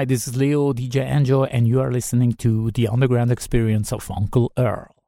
Hi, this is Leo, DJ Angel, and you are listening to The Underground Experience of Uncle Earl.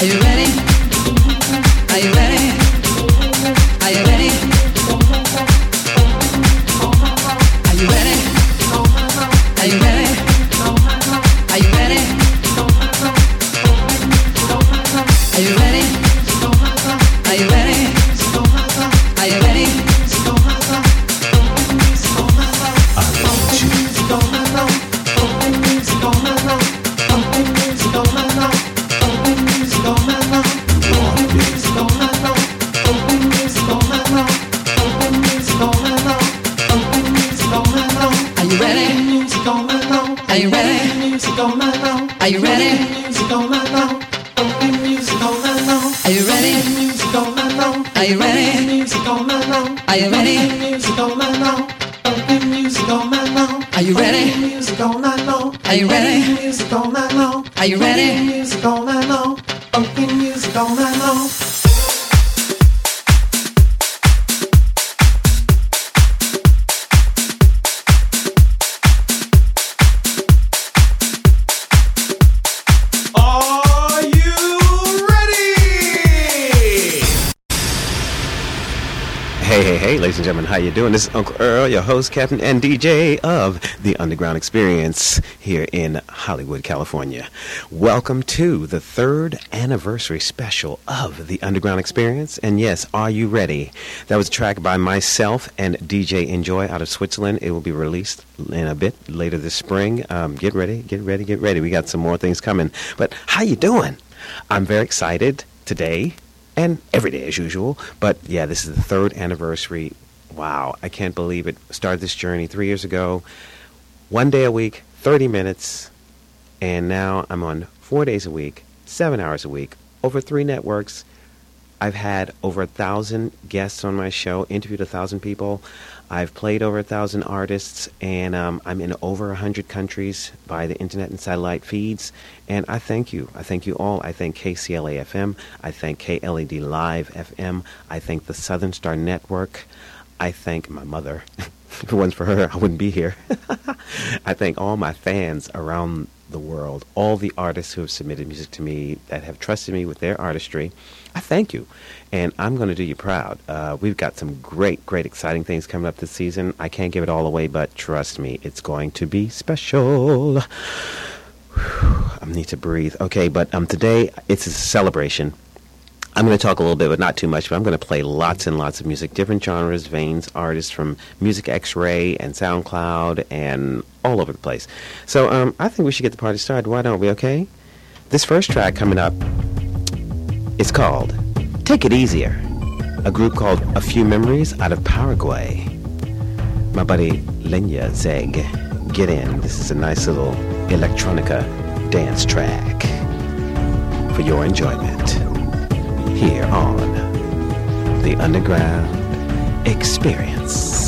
Are you ready? Doing? This is Uncle Earl, your host, Captain, and DJ of the Underground Experience here in Hollywood, California. Welcome to the third anniversary special of the Underground Experience. And yes, are you ready? That was a track by myself and DJ Enjoy out of Switzerland. It will be released in a bit later this spring. Um, get ready, get ready, get ready. We got some more things coming. But how you doing? I'm very excited today and every day as usual. But yeah, this is the third anniversary wow, I can't believe it. Started this journey three years ago, one day a week, 30 minutes, and now I'm on four days a week, seven hours a week, over three networks. I've had over a thousand guests on my show, interviewed a thousand people. I've played over a thousand artists, and um, I'm in over a hundred countries by the internet and satellite feeds. And I thank you. I thank you all. I thank KCLA FM. I thank KLED Live FM. I thank the Southern Star Network. I thank my mother. if it wasn't for her, I wouldn't be here. I thank all my fans around the world, all the artists who have submitted music to me that have trusted me with their artistry. I thank you. And I'm going to do you proud. Uh, we've got some great, great, exciting things coming up this season. I can't give it all away, but trust me, it's going to be special. I need to breathe. Okay, but um, today it's a celebration. I'm going to talk a little bit, but not too much. But I'm going to play lots and lots of music, different genres, veins, artists from Music X-Ray and SoundCloud and all over the place. So um, I think we should get the party started. Why don't we? Okay. This first track coming up is called "Take It Easier," a group called A Few Memories out of Paraguay. My buddy Lenya Zeg, get in. This is a nice little electronica dance track for your enjoyment here on the Underground Experience.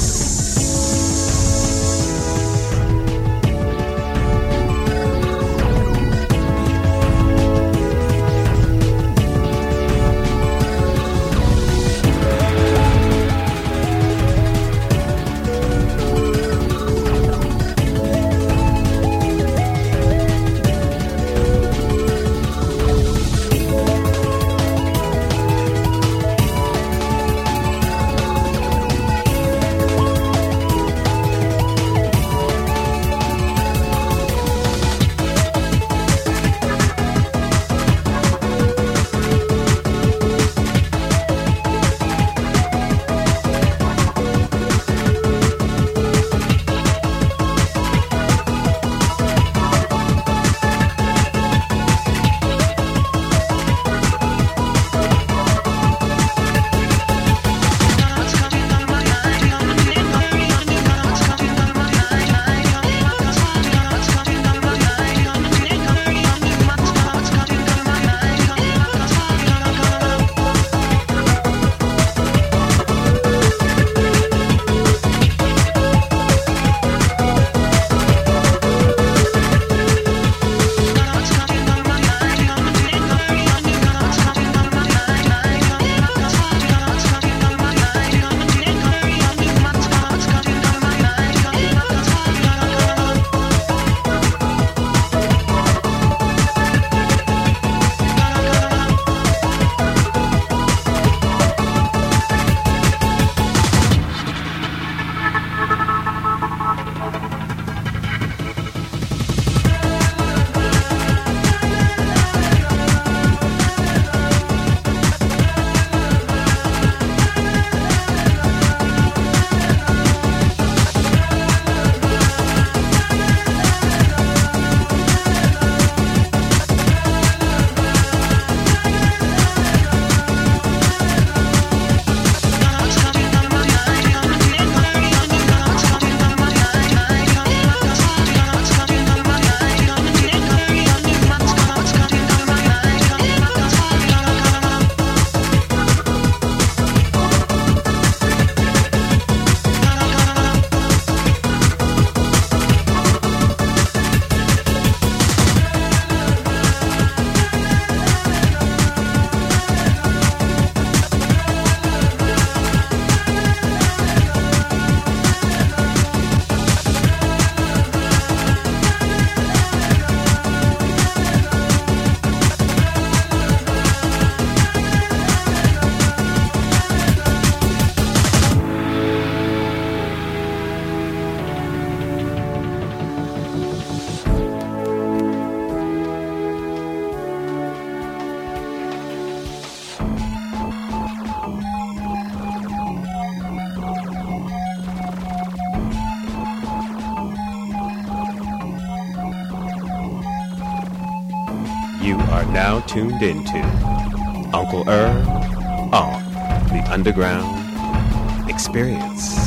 Tuned into Uncle Er on the Underground Experience.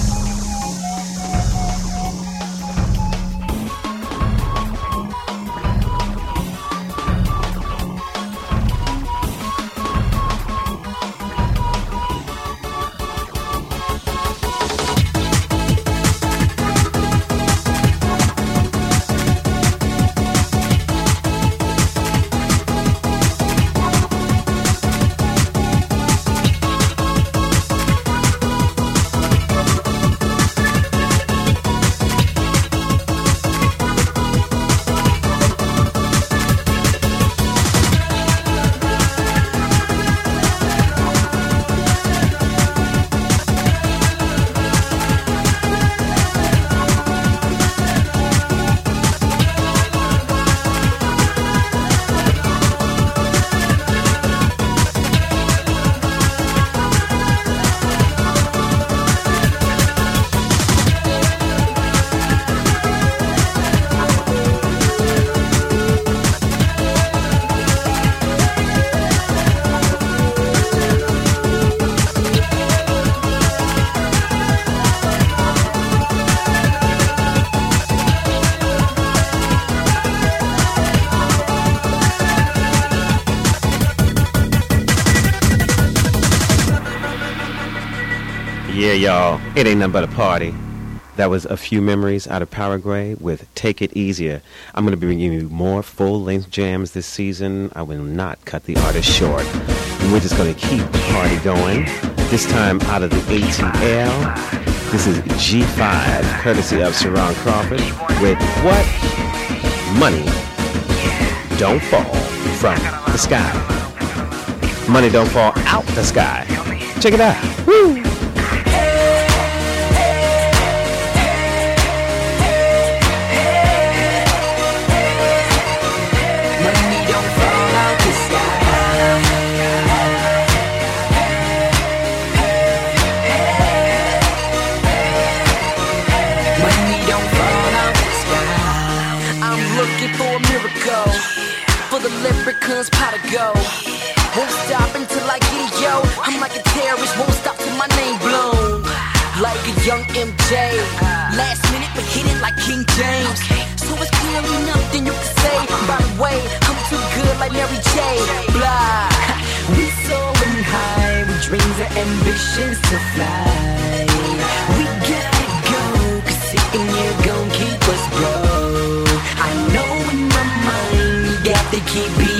Y'all. It ain't nothing but a party. That was a few memories out of Paraguay with Take It Easier. I'm going to be bringing you more full length jams this season. I will not cut the artist short. And we're just going to keep the party going. This time out of the ATL. This is G5, courtesy of Sharon Crawford, with What? Money Don't Fall from the Sky. Money Don't Fall Out the Sky. Check it out. Woo! Leprechauns pot of go. Won't stop until I get yo. I'm like a terrorist, won't stop till my name blown. Like a young MJ. Last minute, but hit it like King James. So it's clearly nothing you can say. By the way, I'm too good like Mary J. Blah. We soaring high with dreams and ambitions to fly. We gotta go, cause sitting here gon' keep us broke. I know in my mind you got to keep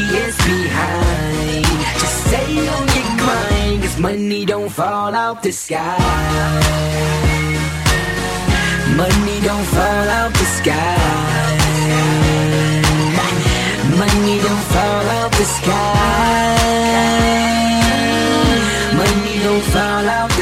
behind. Just stay on your grind, cause money don't fall out the sky. Money don't fall out the sky. Money don't fall out the sky. Money don't fall out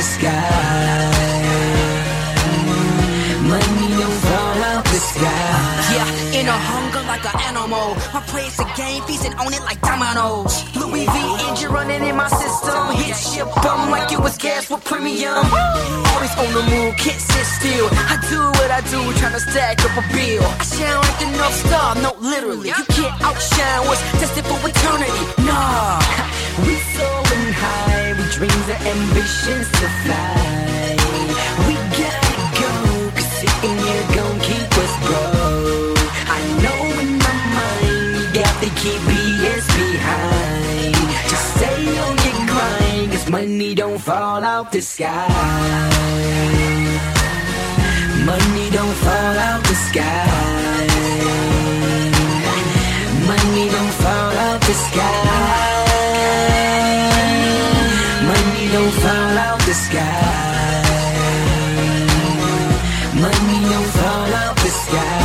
My praise the game, feasting on it like dominoes. Louis V engine running in my system. Hit shit bum like it was gas with premium. Always on the move, can't sit still. I do what I do, trying to stack up a bill. I shine like the North Star, no, literally. You can't outshine what's destined for eternity. Nah, we soaring high with dreams and ambitions to fly. Fall out the sky. Money don't fall out the sky. Money don't fall out the sky. Money don't fall out the sky. Money don't fall out the sky.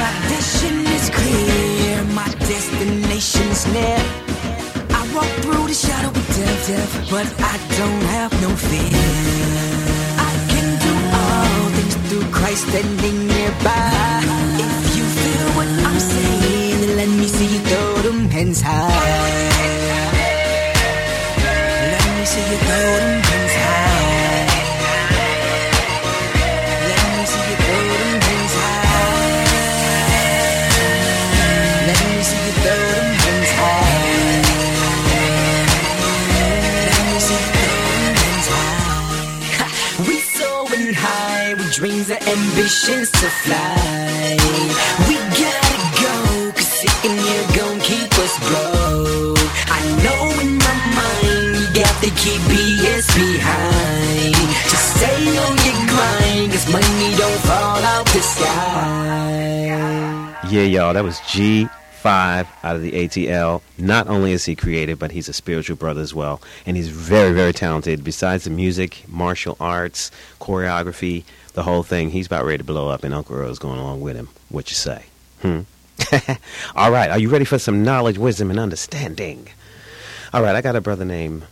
My vision is clear, my destination's near. Walk through the shadow of death, death, but I don't have no fear. I can do all things through Christ standing nearby. If you feel what I'm saying, let me see you throw them hands high. Let me see you throw them ambitions to fly. We gotta go, cause sitting here gon' keep us broke. I know in my mind you got to keep BS behind. Just stay on your grind, cause money don't fall out the sky. Yeah, y'all, that was G5 out of the ATL. Not only is he creative, but he's a spiritual brother as well. And he's very, very talented. Besides the music, martial arts, choreography, the whole thing, he's about ready to blow up, and Uncle Earl's going along with him. What you say? Hmm? All right, are you ready for some knowledge, wisdom, and understanding? All right, I got a brother named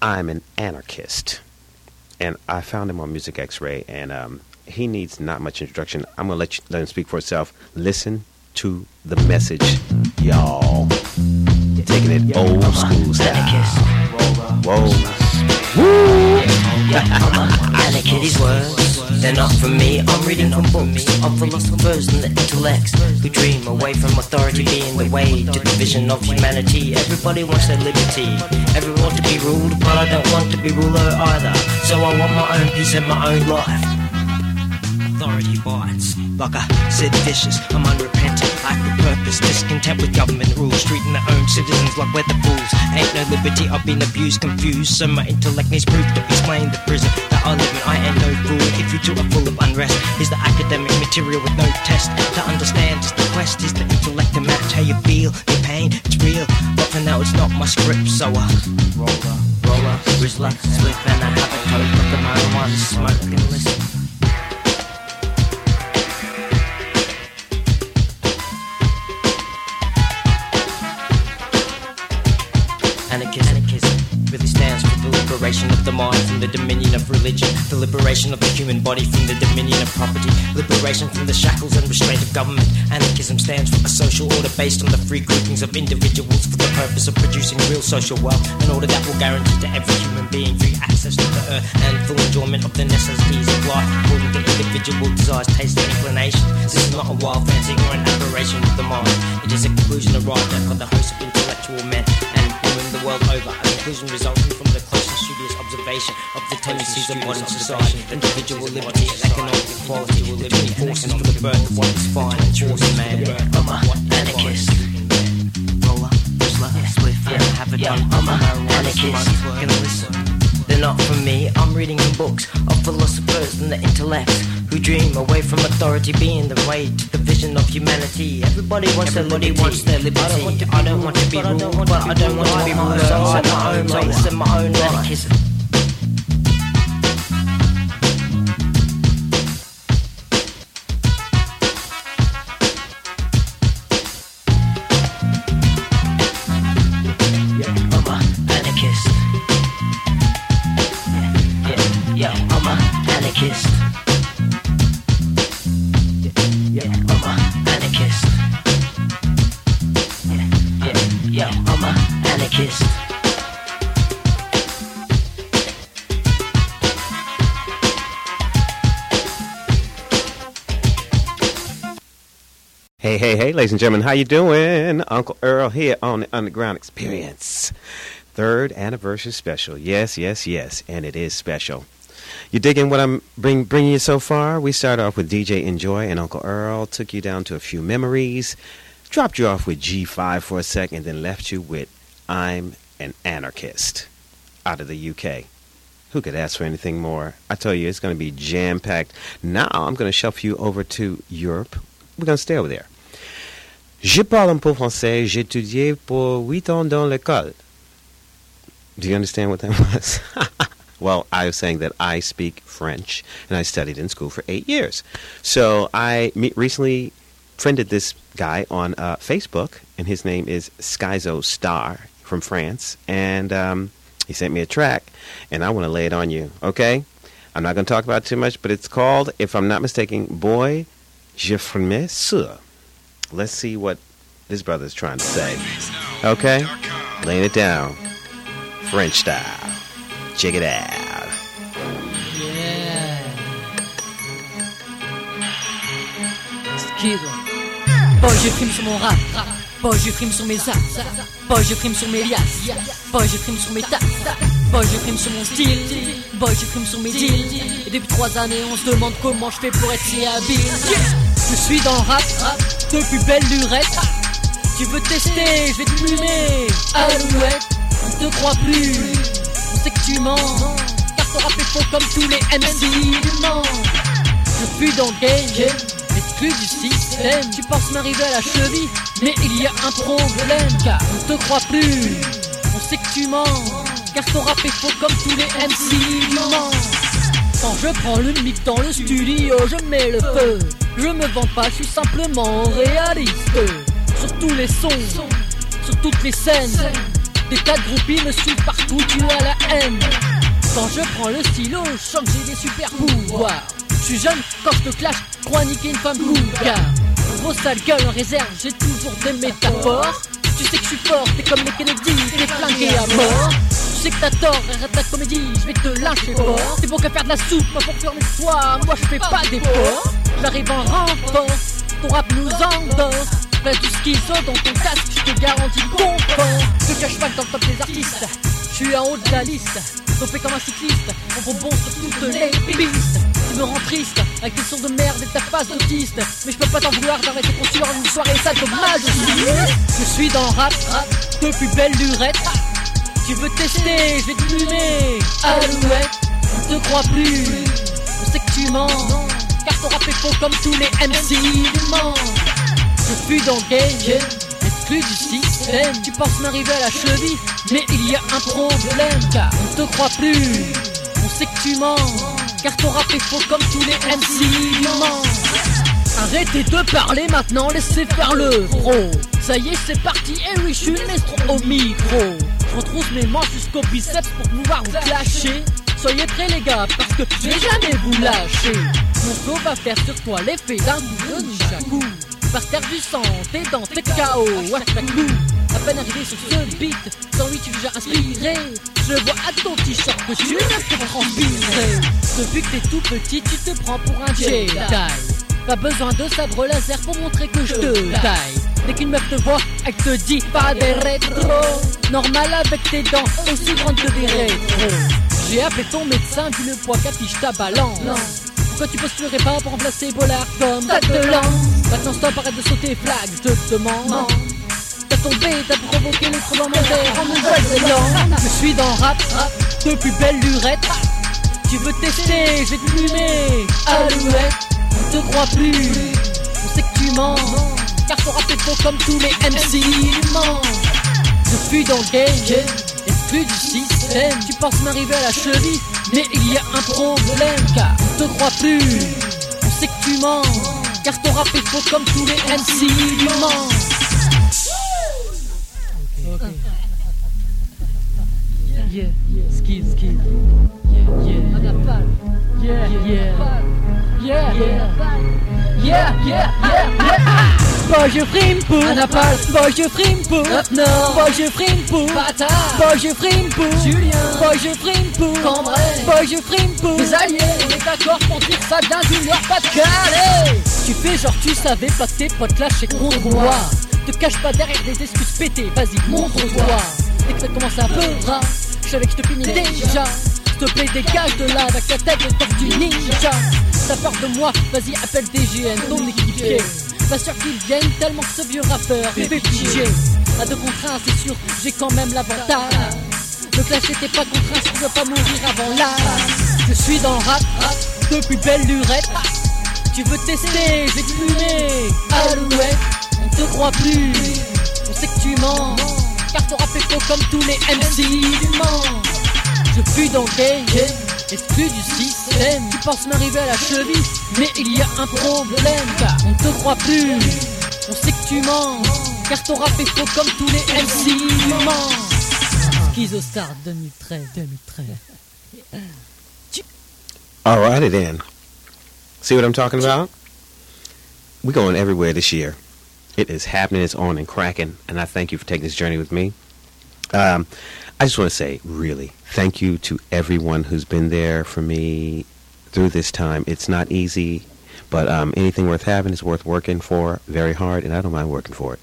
I'm an Anarchist. And I found him on Music X Ray, and um, he needs not much introduction. I'm going to let, you, let him speak for himself. Listen to the message, y'all. Taking it old school style. Whoa. Anarchy, these words, they're not from me. I'm reading from books of philosophers and the intellects who dream away from authority being the way to the vision of humanity. Everybody wants their liberty. Everyone wants to be ruled, but I don't want to be ruler either. So I want my own peace and my own life. Authority bites. Like I said, vicious, I'm unrepentant, lack of purpose, discontent with government rules, treating their own citizens like weather fools. Ain't no liberty, I've been abused, confused, so my intellect needs proof to explain the prison that I live in. I ain't no fool. If you two are full of unrest, is the academic material with no test to understand? Is the quest, is the intellect to match how you feel? Your pain, it's real, but for now it's not my script, so I roller, roller, Rizzler, spliff, and I have a tote of the marijuana smoke and listen. Anarchism, really stands for the liberation of the mind from the dominion of religion, the liberation of the human body from the dominion of property, liberation from the shackles and restraint of government. Anarchism stands for a social order based on the free groupings of individuals for the purpose of producing real social wealth, an order that will guarantee to every human being free access to the earth and full enjoyment of the necessities of life according to individual desires, tastes, and inclinations. This is not a wild fancy or an aberration of the mind. It is a conclusion arrived at by the host of intellectual men and women the world over. A conclusion resulting from the close and studious observation of the tendencies of modern society, individual liberty and economic equality, the twin forces for the birth of what is fine and true in man. I'm a anarchist. Roller, Spliff, yeah, have a done. I'm a anarchist. Gonna listen. They're not from me. I'm reading the books of philosophers and the intellects who dream away from authority being the way to the vision of humanity. Everybody wants Everybody their liberty. Wants their liberty. I don't want to be ruled, but I don't want to be ruled. So I set my own way, set my own anarchism. I'm ladies and gentlemen, how you doing? Uncle Earl here on the Underground Experience. Third anniversary special. Yes, yes, yes, and it is special. You digging what I'm bring, bringing you so far? We started off with DJ Enjoy and Uncle Earl, took you down to a few memories, dropped you off with G5 for a second, then left you with I'm an Anarchist out of the UK. Who could ask for anything more? I tell you, it's going to be jam packed. Now I'm going to shuffle you over to Europe. We're going to stay over there. Je parle un peu français. J'ai étudié pour huit ans dans l'école. Do you understand what that was? well, I was saying that I speak French and I studied in school for eight years. So I recently friended this guy on uh, Facebook, and his name is Skyzo Star from France. And um, he sent me a track, and I want to lay it on you, okay? I'm not going to talk about too much, but it's called, if I'm not mistaken, Boy, Je Ferme Sur. Let's see what this brother's trying to say. Okay? Laying it down. French style. Check it out. Schizo. Boy, je crime sur mon rap. Boy, je crime sur mes actes. Boy, je crime sur mes liasses. Boy, je crime sur mes tasses. Boy, je crime sur mon style. Boy, je crime sur mes deals. Et depuis trois années, on se demande comment je fais pour être si habile. Je suis dans le rap depuis belle lurette. Tu veux tester, je vais te plumer. Alouette, on te croit plus. On sait que tu mens. Car ton rap est faux comme tous les MC. Je suis dans le game, exclu du système. Tu penses m'arriver à la cheville, mais il y a un problème. Car on te croit plus, on sait que tu mens. Car ton rap est faux comme tous les MC. Quand je prends le mic dans le studio, je mets le feu. Je me vends pas, je suis simplement réaliste. Sur tous les sons, sur toutes les scènes. Des tas de groupies me suivent partout, tu as la haine. Quand je prends le stylo, je sens que j'ai des super pouvoirs. Je suis jeune, quand je te clash, crois niquer une femme car Gros sale gueule en réserve, j'ai toujours des métaphores. Tu sais que je suis fort, t'es comme les Kennedy, t'es flingué à mort. Sais arrête ta comédie, je vais te lâcher fort. C'est bon qu'à faire de la soupe, pas pour faire mes soirs, moi je fais pas d'efforts. J'arrive en renfort, ton rap nous endosse. Fais du schizo dans ton casque, je te garantis confort. Te cache pas que dans le top des artistes, je suis en haut de la liste. Dopé comme un cycliste, on rebond sur toutes les pistes. Tu me rends triste avec tes sons de merde et ta face d'autiste. Mais je peux pas t'en vouloir d'arrêter qu'on suivre une soirée dommage aussi. Je suis dans rap, depuis belle lurette. Tu veux tester, je vais te plumer. Alouette, on te croit plus. On sait que tu mens. Car ton rap est faux comme tous les MC. Tu mens. Je suis dans le game, exclu du système. Tu penses m'arriver à la cheville, mais il y a un problème. Car on te croit plus. On sait que tu mens. Car ton rap est faux comme tous les MC. Tu mens. Arrêtez de parler maintenant, laissez faire le pro. Ça y est, c'est parti, et oui, je suis l'estro au micro. Retrousse mes manches jusqu'au biceps pour pouvoir vous clasher. Soyez prêts, les gars, parce que je vais jamais vous lâcher. Mon flow va faire sur toi l'effet d'un coup de ninjaku. Par terre du sang, t'es dans tes KO, t'as coup. À peine arrivé sur ce beat, sans oui, tu déjà inspiré. Je vois à ton t-shirt que tu ne peux transpirer. Depuis que t'es tout petit, tu te prends pour un Jedi. Pas besoin de sabre laser pour montrer que je te taille. Dès qu'une meuf te voit, elle te dit pas des rétro. Normal avec tes dents aussi grandes que des rétro. J'ai appelé ton médecin vu le poids qu'affiche ta balance. Pourquoi tu postulerais pas pour remplacer Bollard comme date de lance Maintenant stop, arrête de sauter flag, je te demande. T'as tombé, t'as provoqué les tremblements de terre en Nouvelle-Zélande. Je suis dans rap, depuis belle lurette. Tu veux tester, je vais te. Alouette te croit plus. On sait que tu mens, car ton rap est faux comme tous les MC. Tu mens. Je suis dans le game, exclu du système. Tu penses m'arriver à la cheville, mais il y a un problème, car on te croit plus. On sait que tu mens, car ton rap est faux comme tous les MC. Tu mens. Yeah, yeah, skid, skid. Yeah, yeah, yeah, yeah. Yeah, yeah, yeah, yeah, yeah. Boy, je frime pour Anapal. Boy, je frime pour Nord. Je frime pour Bâtard. Boy, je frime pour Julien. Boy, je frime pour Cambrai. Boy, je frime pour mes alliés. On est d'accord pour dire ça d'un junior pas de calais. Tu fais genre tu savais pas que tes potes lâchaient contre moi. Te cache pas derrière des excuses pétées. Vas-y, montre-toi. Dès que ça commence ras, je savais que je te finis déjà. S'il te plaît, dégage de là avec ta tête de tortue ninja. T'as peur de moi, vas-y, appelle DGN, ton équipier. Pas sûr qu'ils viennent tellement que ce vieux rappeur fait piger. À deux contre un, c'est sûr, j'ai quand même l'avantage. Le clash était pas contre un, si tu veux pas mourir avant là. Je suis dans le rap, depuis belle lurette. Tu veux tester, j'ai fumé. Alouette, on te croit plus. On sait que tu mens, car ton rap est faux comme tous les MC. Tu mens. Je suis dans le game, exclu du système. Tu penses m'arriver à la cheville, mais il y a un problème. On te croit plus, on sait que tu mens. Car ton rap est faux comme tous les MC. Schizostar 2013, 2013. Alrighty then. See what I'm talking about? We're going everywhere this year. It is happening, it's on and cracking, and I thank you for taking this journey with me. Um, I just want to say, really, thank you to everyone who's been there for me through this time. It's not easy, but um, anything worth having is worth working for very hard, and I don't mind working for it.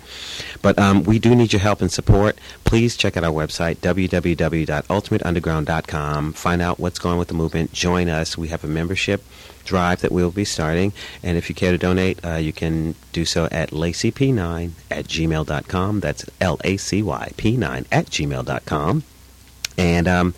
But um, we do need your help and support. Please check out our website, www.ultimateunderground.com. Find out what's going on with the movement. Join us. We have a membership drive that we'll be starting. And if you care to donate, uh, you can do so at lacyp9 at gmail.com. That's L A C Y P9 at gmail.com. And um,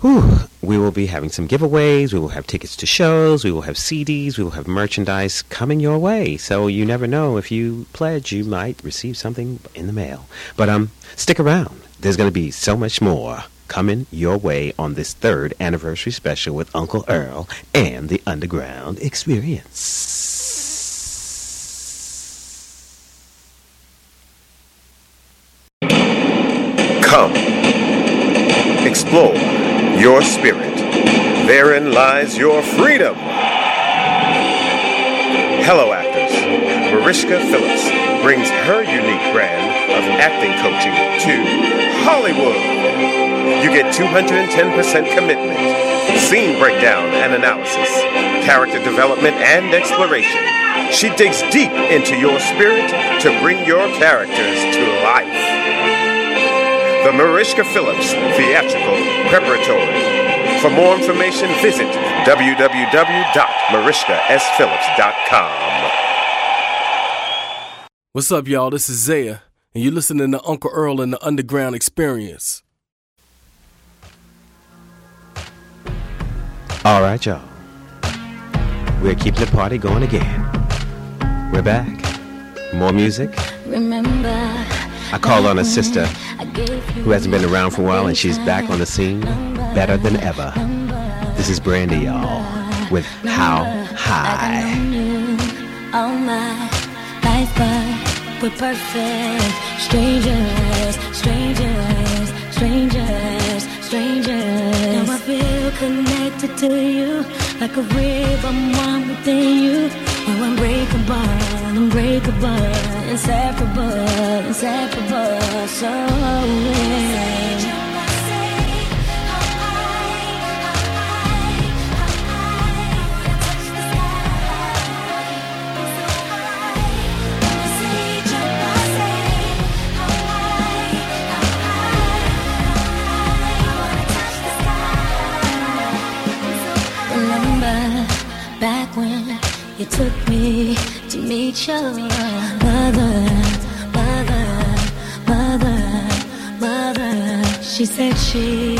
whew, we will be having some giveaways. We will have tickets to shows. We will have CDs. We will have merchandise coming your way. So you never know. If you pledge, you might receive something in the mail. But um, stick around. There's going to be so much more coming your way on this third anniversary special with Uncle Earl and the Underground Experience. Come. Explore your spirit. Therein lies your freedom. Hello, actors. Mariska Phillips brings her unique brand of acting coaching to Hollywood. You get 210% commitment, scene breakdown and analysis, character development and exploration. She digs deep into your spirit to bring your characters to life. The Mariska Phillips Theatrical Preparatory. For more information, visit www.marishkasphillips.com. What's up, y'all? This is Zaya, and you're listening to Uncle Earl and the Underground Experience. All right, y'all. We're keeping the party going again. We're back. More music. Remember, I called on a sister who hasn't been around for a while, and she's back on the scene better than ever. This is Brandy, y'all, with How High. We're perfect. Strangers, strangers, strangers, strangers. Now I feel connected to you, like a rib. I'm one within you. We're unbreakable, unbreakable, inseparable, inseparable. So we're you took me to meet your mother, mother, mother, mother. She said she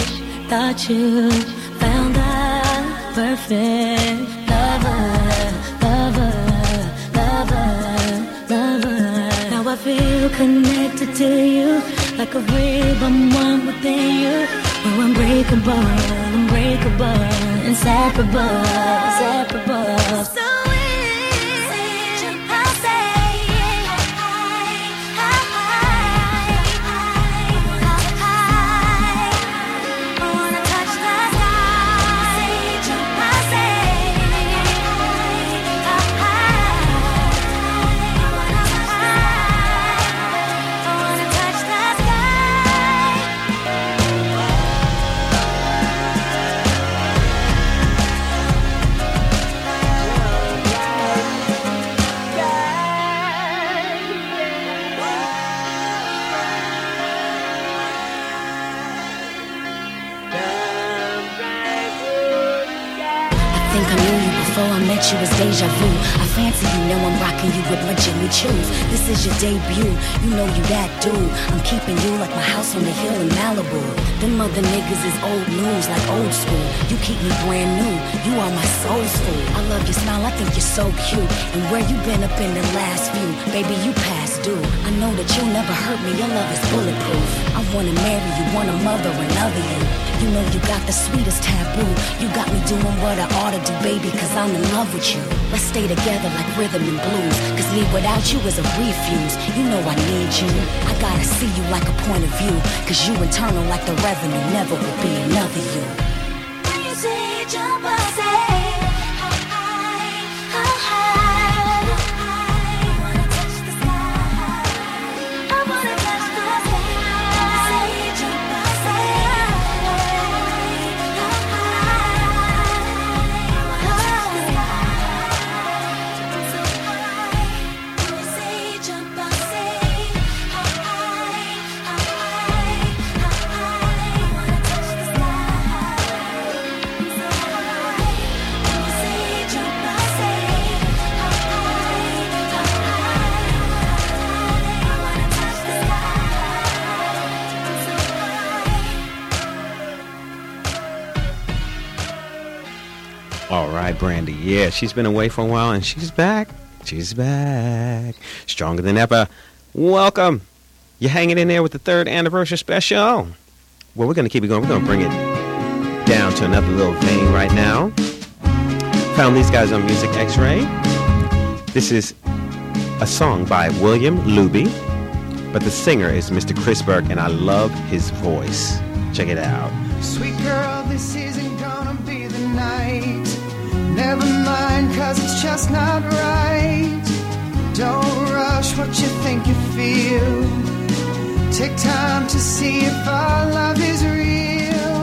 thought you found a perfect lover, lover, lover, lover. Now I feel connected to you like a rib. I'm one within you. We're unbreakable, unbreakable, inseparable, inseparable. Rocking you with my Jimmy Choos. This is your debut, you know you that dude. I'm keeping you like my house on the hill in Malibu. Them other niggas is old news, like old school. You keep me brand new, you are my soul food. I love your smile, I think you're so cute. And where you been up in the last few, baby, you past due. I know that you'll never hurt me, your love is bulletproof. I wanna marry you, wanna mother another you. You know you got the sweetest taboo. You got me doing what I ought to do, baby, cause I'm in love with you. Let's stay together like rhythm and blues. Cause me without you is a refuse. You know I need you. I gotta see you like a point of view. Cause you internal like the revenue. Never will be another you. Brandy. Yeah, she's been away for a while, and she's back. She's back. Stronger than ever. Welcome. You're hanging in there with the third anniversary special. Well, we're going to keep it going. We're going to bring it down to another little vein right now. Found these guys on Music Xray. This is a song by William Luby, but the singer is Mr. Chris Burke, and I love his voice. Check it out. Sweet girl, this isn't Never mind, cause it's just not right. Don't rush what you think you feel. Take time to see if our love is real.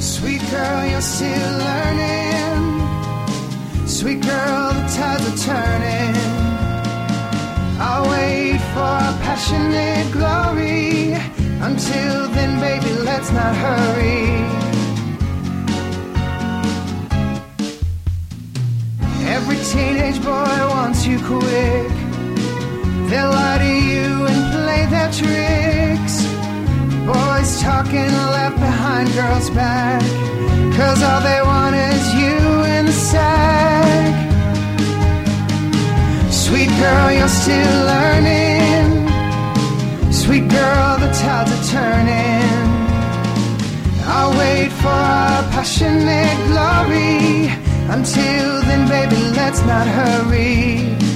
Sweet girl, you're still learning. Sweet girl, the tides are turning. I'll wait for our passionate glory. Until then, baby, let's not hurry. They'll lie to you and play their tricks. Boys talking left behind girls' back. Cause all they want is you in the sack. Sweet girl, you're still learning. Sweet girl, the tides are turning. I'll wait for our passionate glory. Until then, baby, let's not hurry.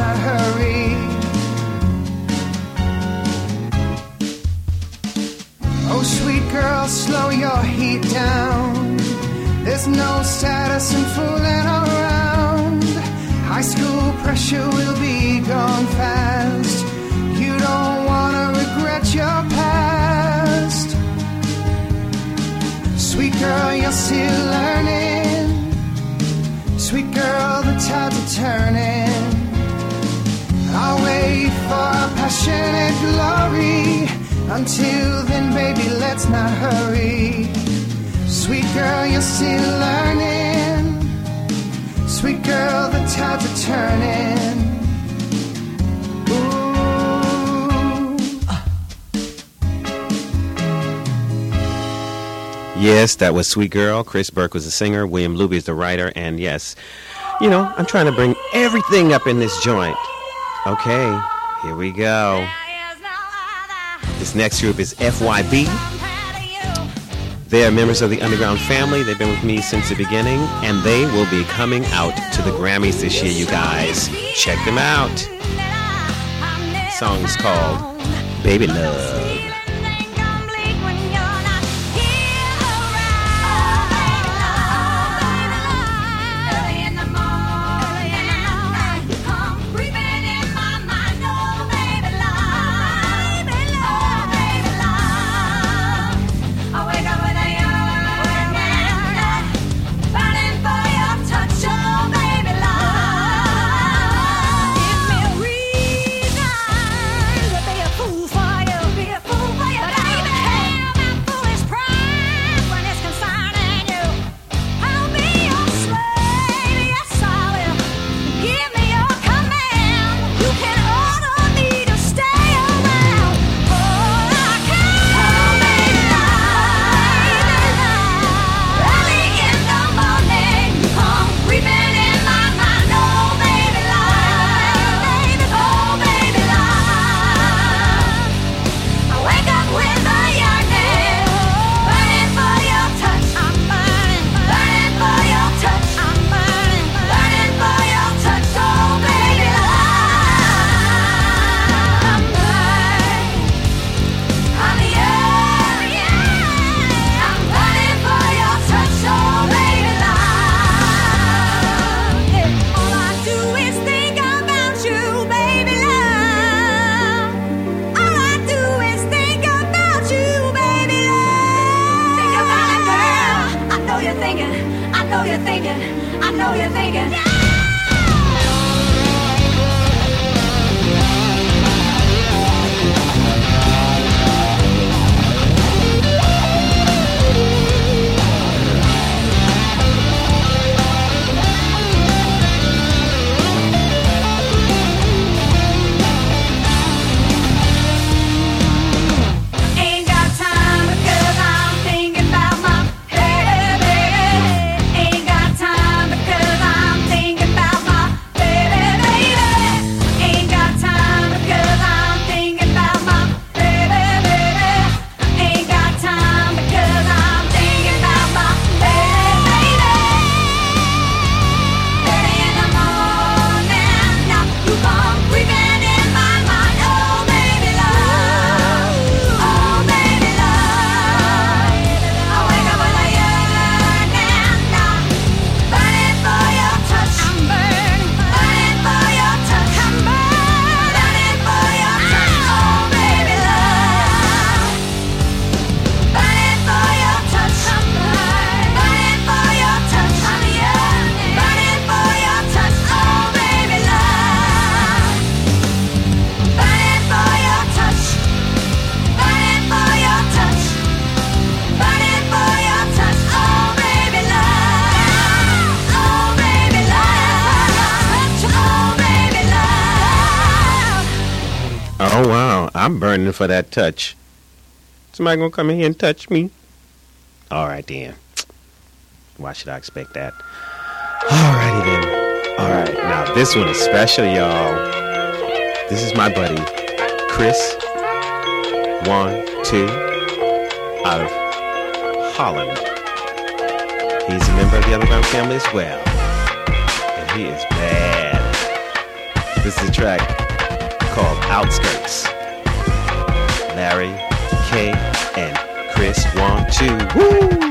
Not hurry. Oh, sweet girl, slow your heat down. There's no status in fooling around. High school pressure will be gone fast. You don't wanna regret your past. Sweet girl, you're still learning. Sweet girl, the tides are turning. Wait for passionate glory. Until then, baby, let's not hurry. Sweet girl, you're still learning. Sweet girl, the tides are turning. Yes, that was Sweet Girl. Chris Burke was the singer. William Luby is the writer. And yes, you know, I'm trying to bring everything up in this joint. Okay, here we go. This next group is FYB. They are members of the Underground family. They've been with me since the beginning, and they will be coming out to the Grammys this year, you guys. Check them out. Song's called Baby Love. I'm burning for that touch. Somebody gonna come in here and touch me? All right, then. Why should I expect that? Alrighty then. All right, now this one is special, y'all. This is my buddy, Chris. One, two, out of Holland. He's a member of the Underground family as well, and he is bad. This is a track called Outskirts. Larry, K, and Chris. One, two, woo!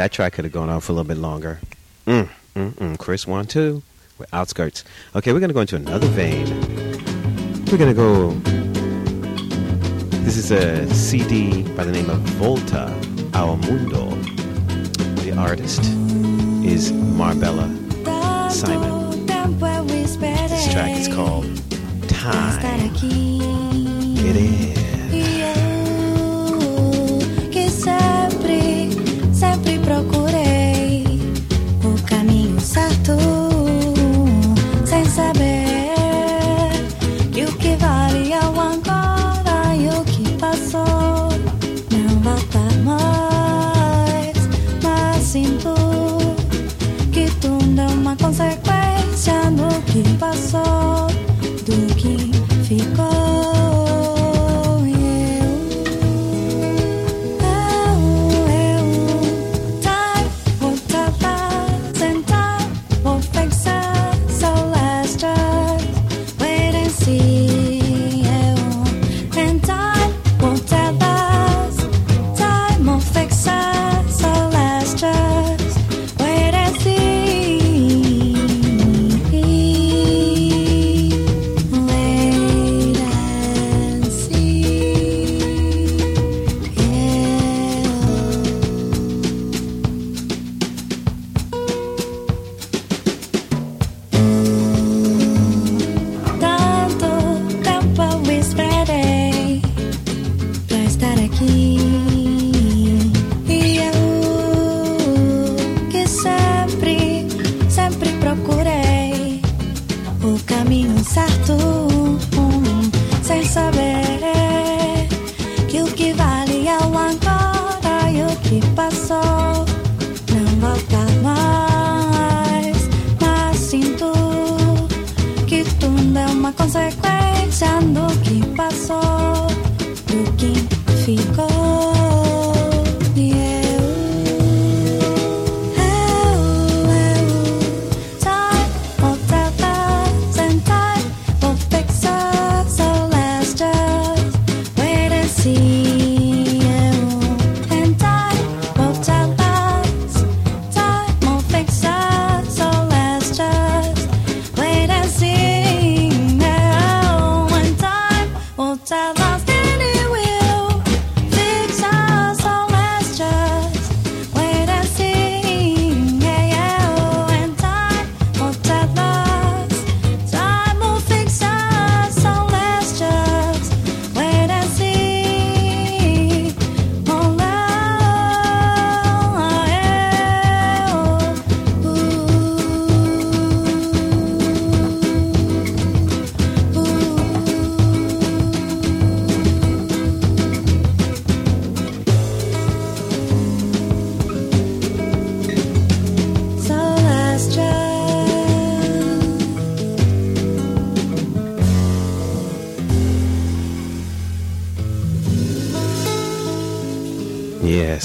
That track could have gone on for a little bit longer. Mm, mm, mm. Chris one two with outskirts. Okay, we're gonna go into another vein. We're gonna go. This is a CD by the name of Volta ao Mundo. The artist is Marbella Simon. This track is called Time. Get in.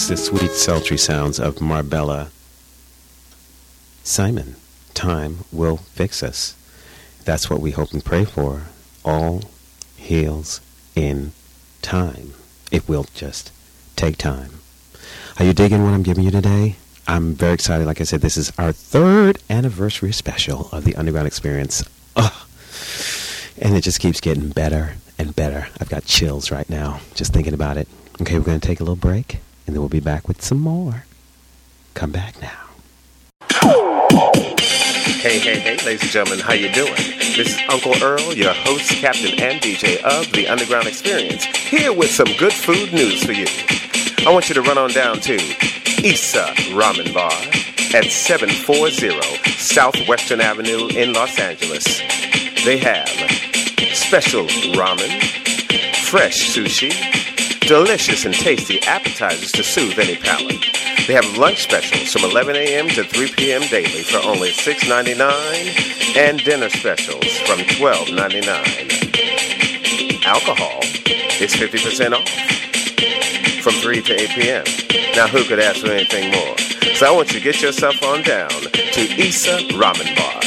The sweet, sultry sounds of Marbella Simon. Time will fix us. That's what we hope and pray for. All heals in time. It will just take time. Are you digging what I'm giving you today? I'm very excited. Like I said, this is our third anniversary special of the Underground Experience. Ugh. And it just keeps getting better and better. I've got chills right now just thinking about it. Okay, we're going to take a little break, and then we'll be back with some more. Come back now. Hey, hey, hey, ladies and gentlemen, how you doing? This is Uncle Earl, your host, captain, and DJ of the Underground Experience, here with some good food news for you. I want you to run on down to Issa Ramen Bar at 740 Southwestern Avenue in Los Angeles. They have special ramen, fresh sushi, delicious and tasty appetizers to soothe any palate. They have lunch specials from 11 a.m. to 3 p.m. daily for only $6.99 and dinner specials from $12.99. Alcohol is 50% off from 3 to 8 p.m. Now, who could ask for anything more? So I want you to get yourself on down to Issa Ramen Bar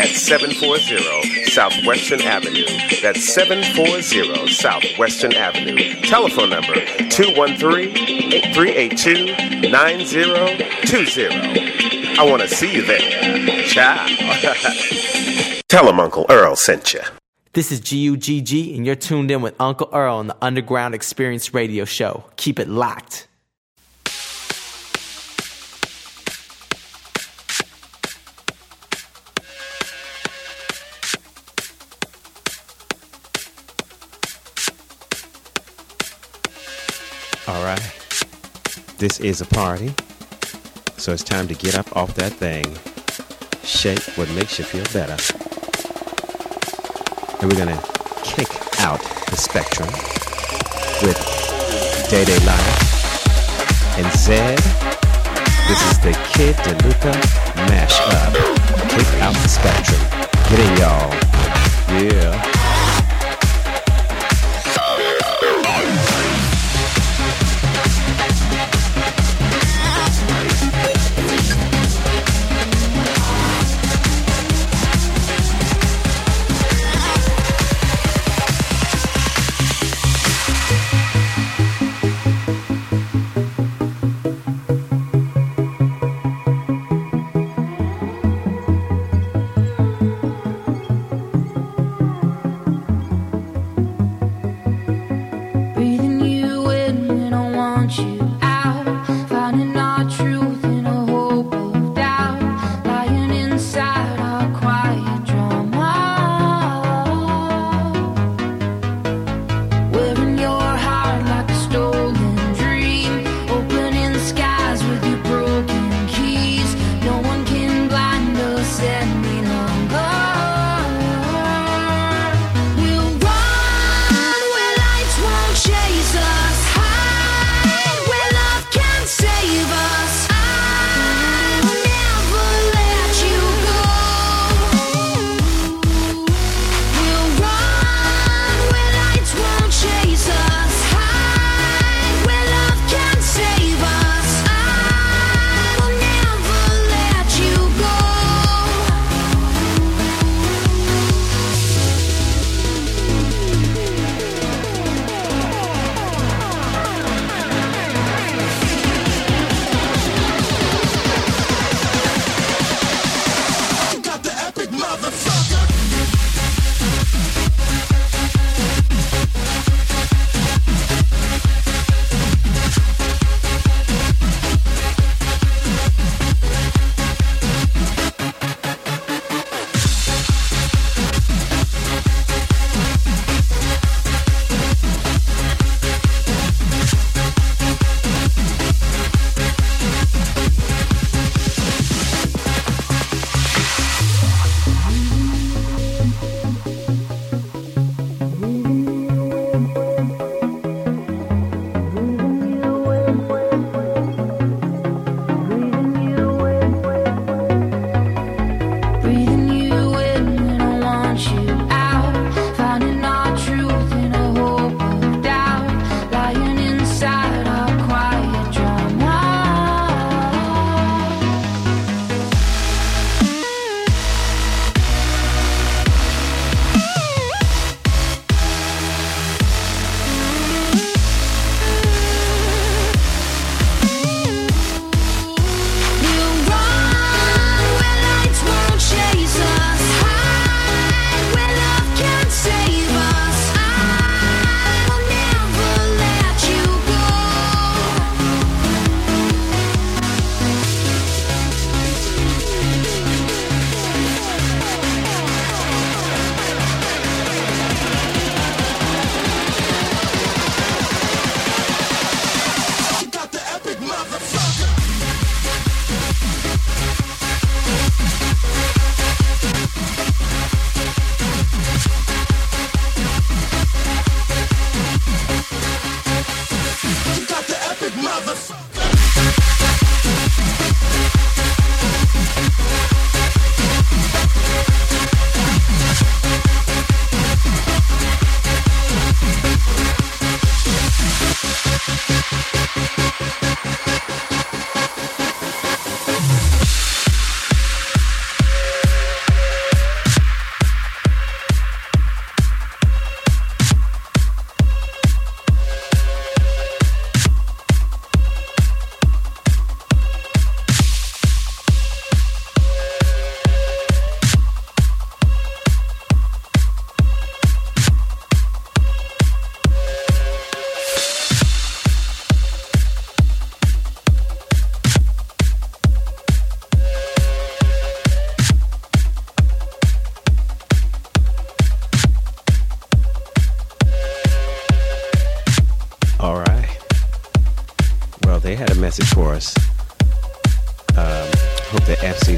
at 740 Southwestern Avenue. That's 740 Southwestern Avenue. Telephone number 213-382-9020. I want to see you there. Ciao. Tell him Uncle Earl sent you. This is GUGG, and you're tuned in with Uncle Earl on the Underground Experience Radio Show. Keep it locked. This is a party. So it's time to get up off that thing. Shake what makes you feel better. And we're to kick out the spectrum with Day Day Life and Zed. This is the Kid DeLuca mash up. Kick out the spectrum. Get in, y'all. Yeah.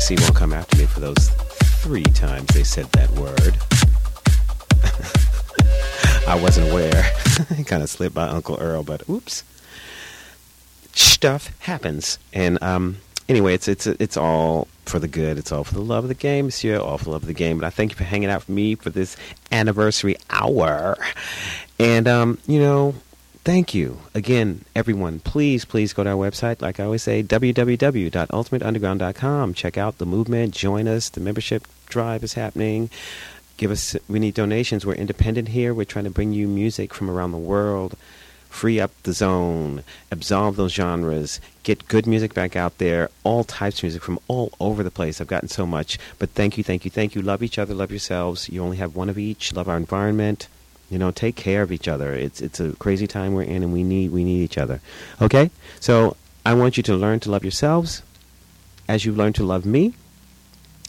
FCC won't come after me for those three times they said that word. I wasn't aware. it kind of slipped by Uncle Earl, but oops. Stuff happens, and um, anyway, it's it's it's all for the good. It's all for the love of the game, Monsieur. All for the love of the game. But I thank you for hanging out with me for this anniversary hour. And um, you know, thank you again, everyone. Please, please go to our website. Like I always say, www.ultimateunderground.com. Check out the movement. Join us. The membership drive is happening. Give us. We need donations. We're independent here. We're trying to bring you music from around the world free up the zone, absolve those genres, get good music back out there, all types of music from all over the place. I've gotten so much. But thank you, thank you, thank you. Love each other, love yourselves. You only have one of each. Love our environment. You know, take care of each other. It's it's a crazy time we're in and we need we need each other. Okay? So I want you to learn to love yourselves as you learn to love me.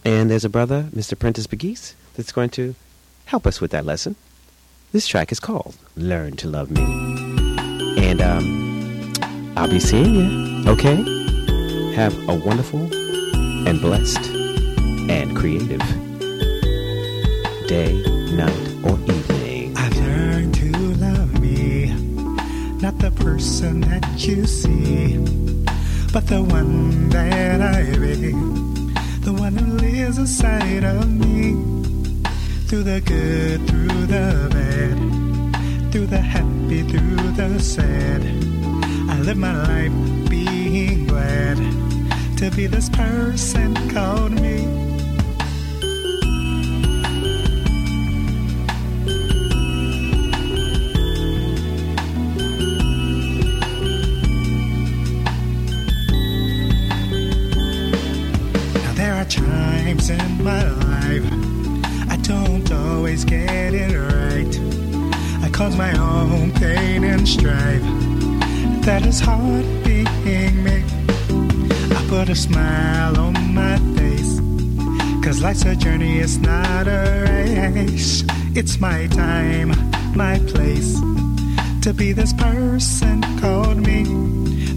And there's a brother, Mr. Prentice Begeese, that's going to help us with that lesson. This track is called Learn to Love Me. And um, I'll be seeing you. Okay? Have a wonderful and blessed and creative day, night, the person that you see, but the one that I be, the one who lives inside of me. Through the good, through the bad, through the happy, through the sad. I live my life being glad to be this person called me. Cause my own pain and strife. That is hard being me. I put a smile on my face. Cause life's a journey, it's not a race. It's my time, my place to be this person called me.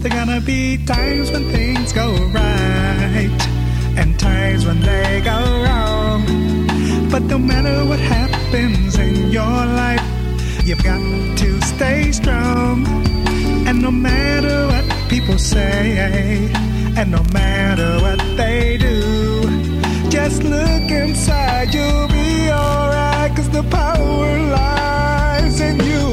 There gonna be times when things go right and times when they go wrong. But no matter what happens in your life, you've got to stay strong. And no matter what people say, and no matter what they do, just look inside, you'll be alright. Cause the power lies in you.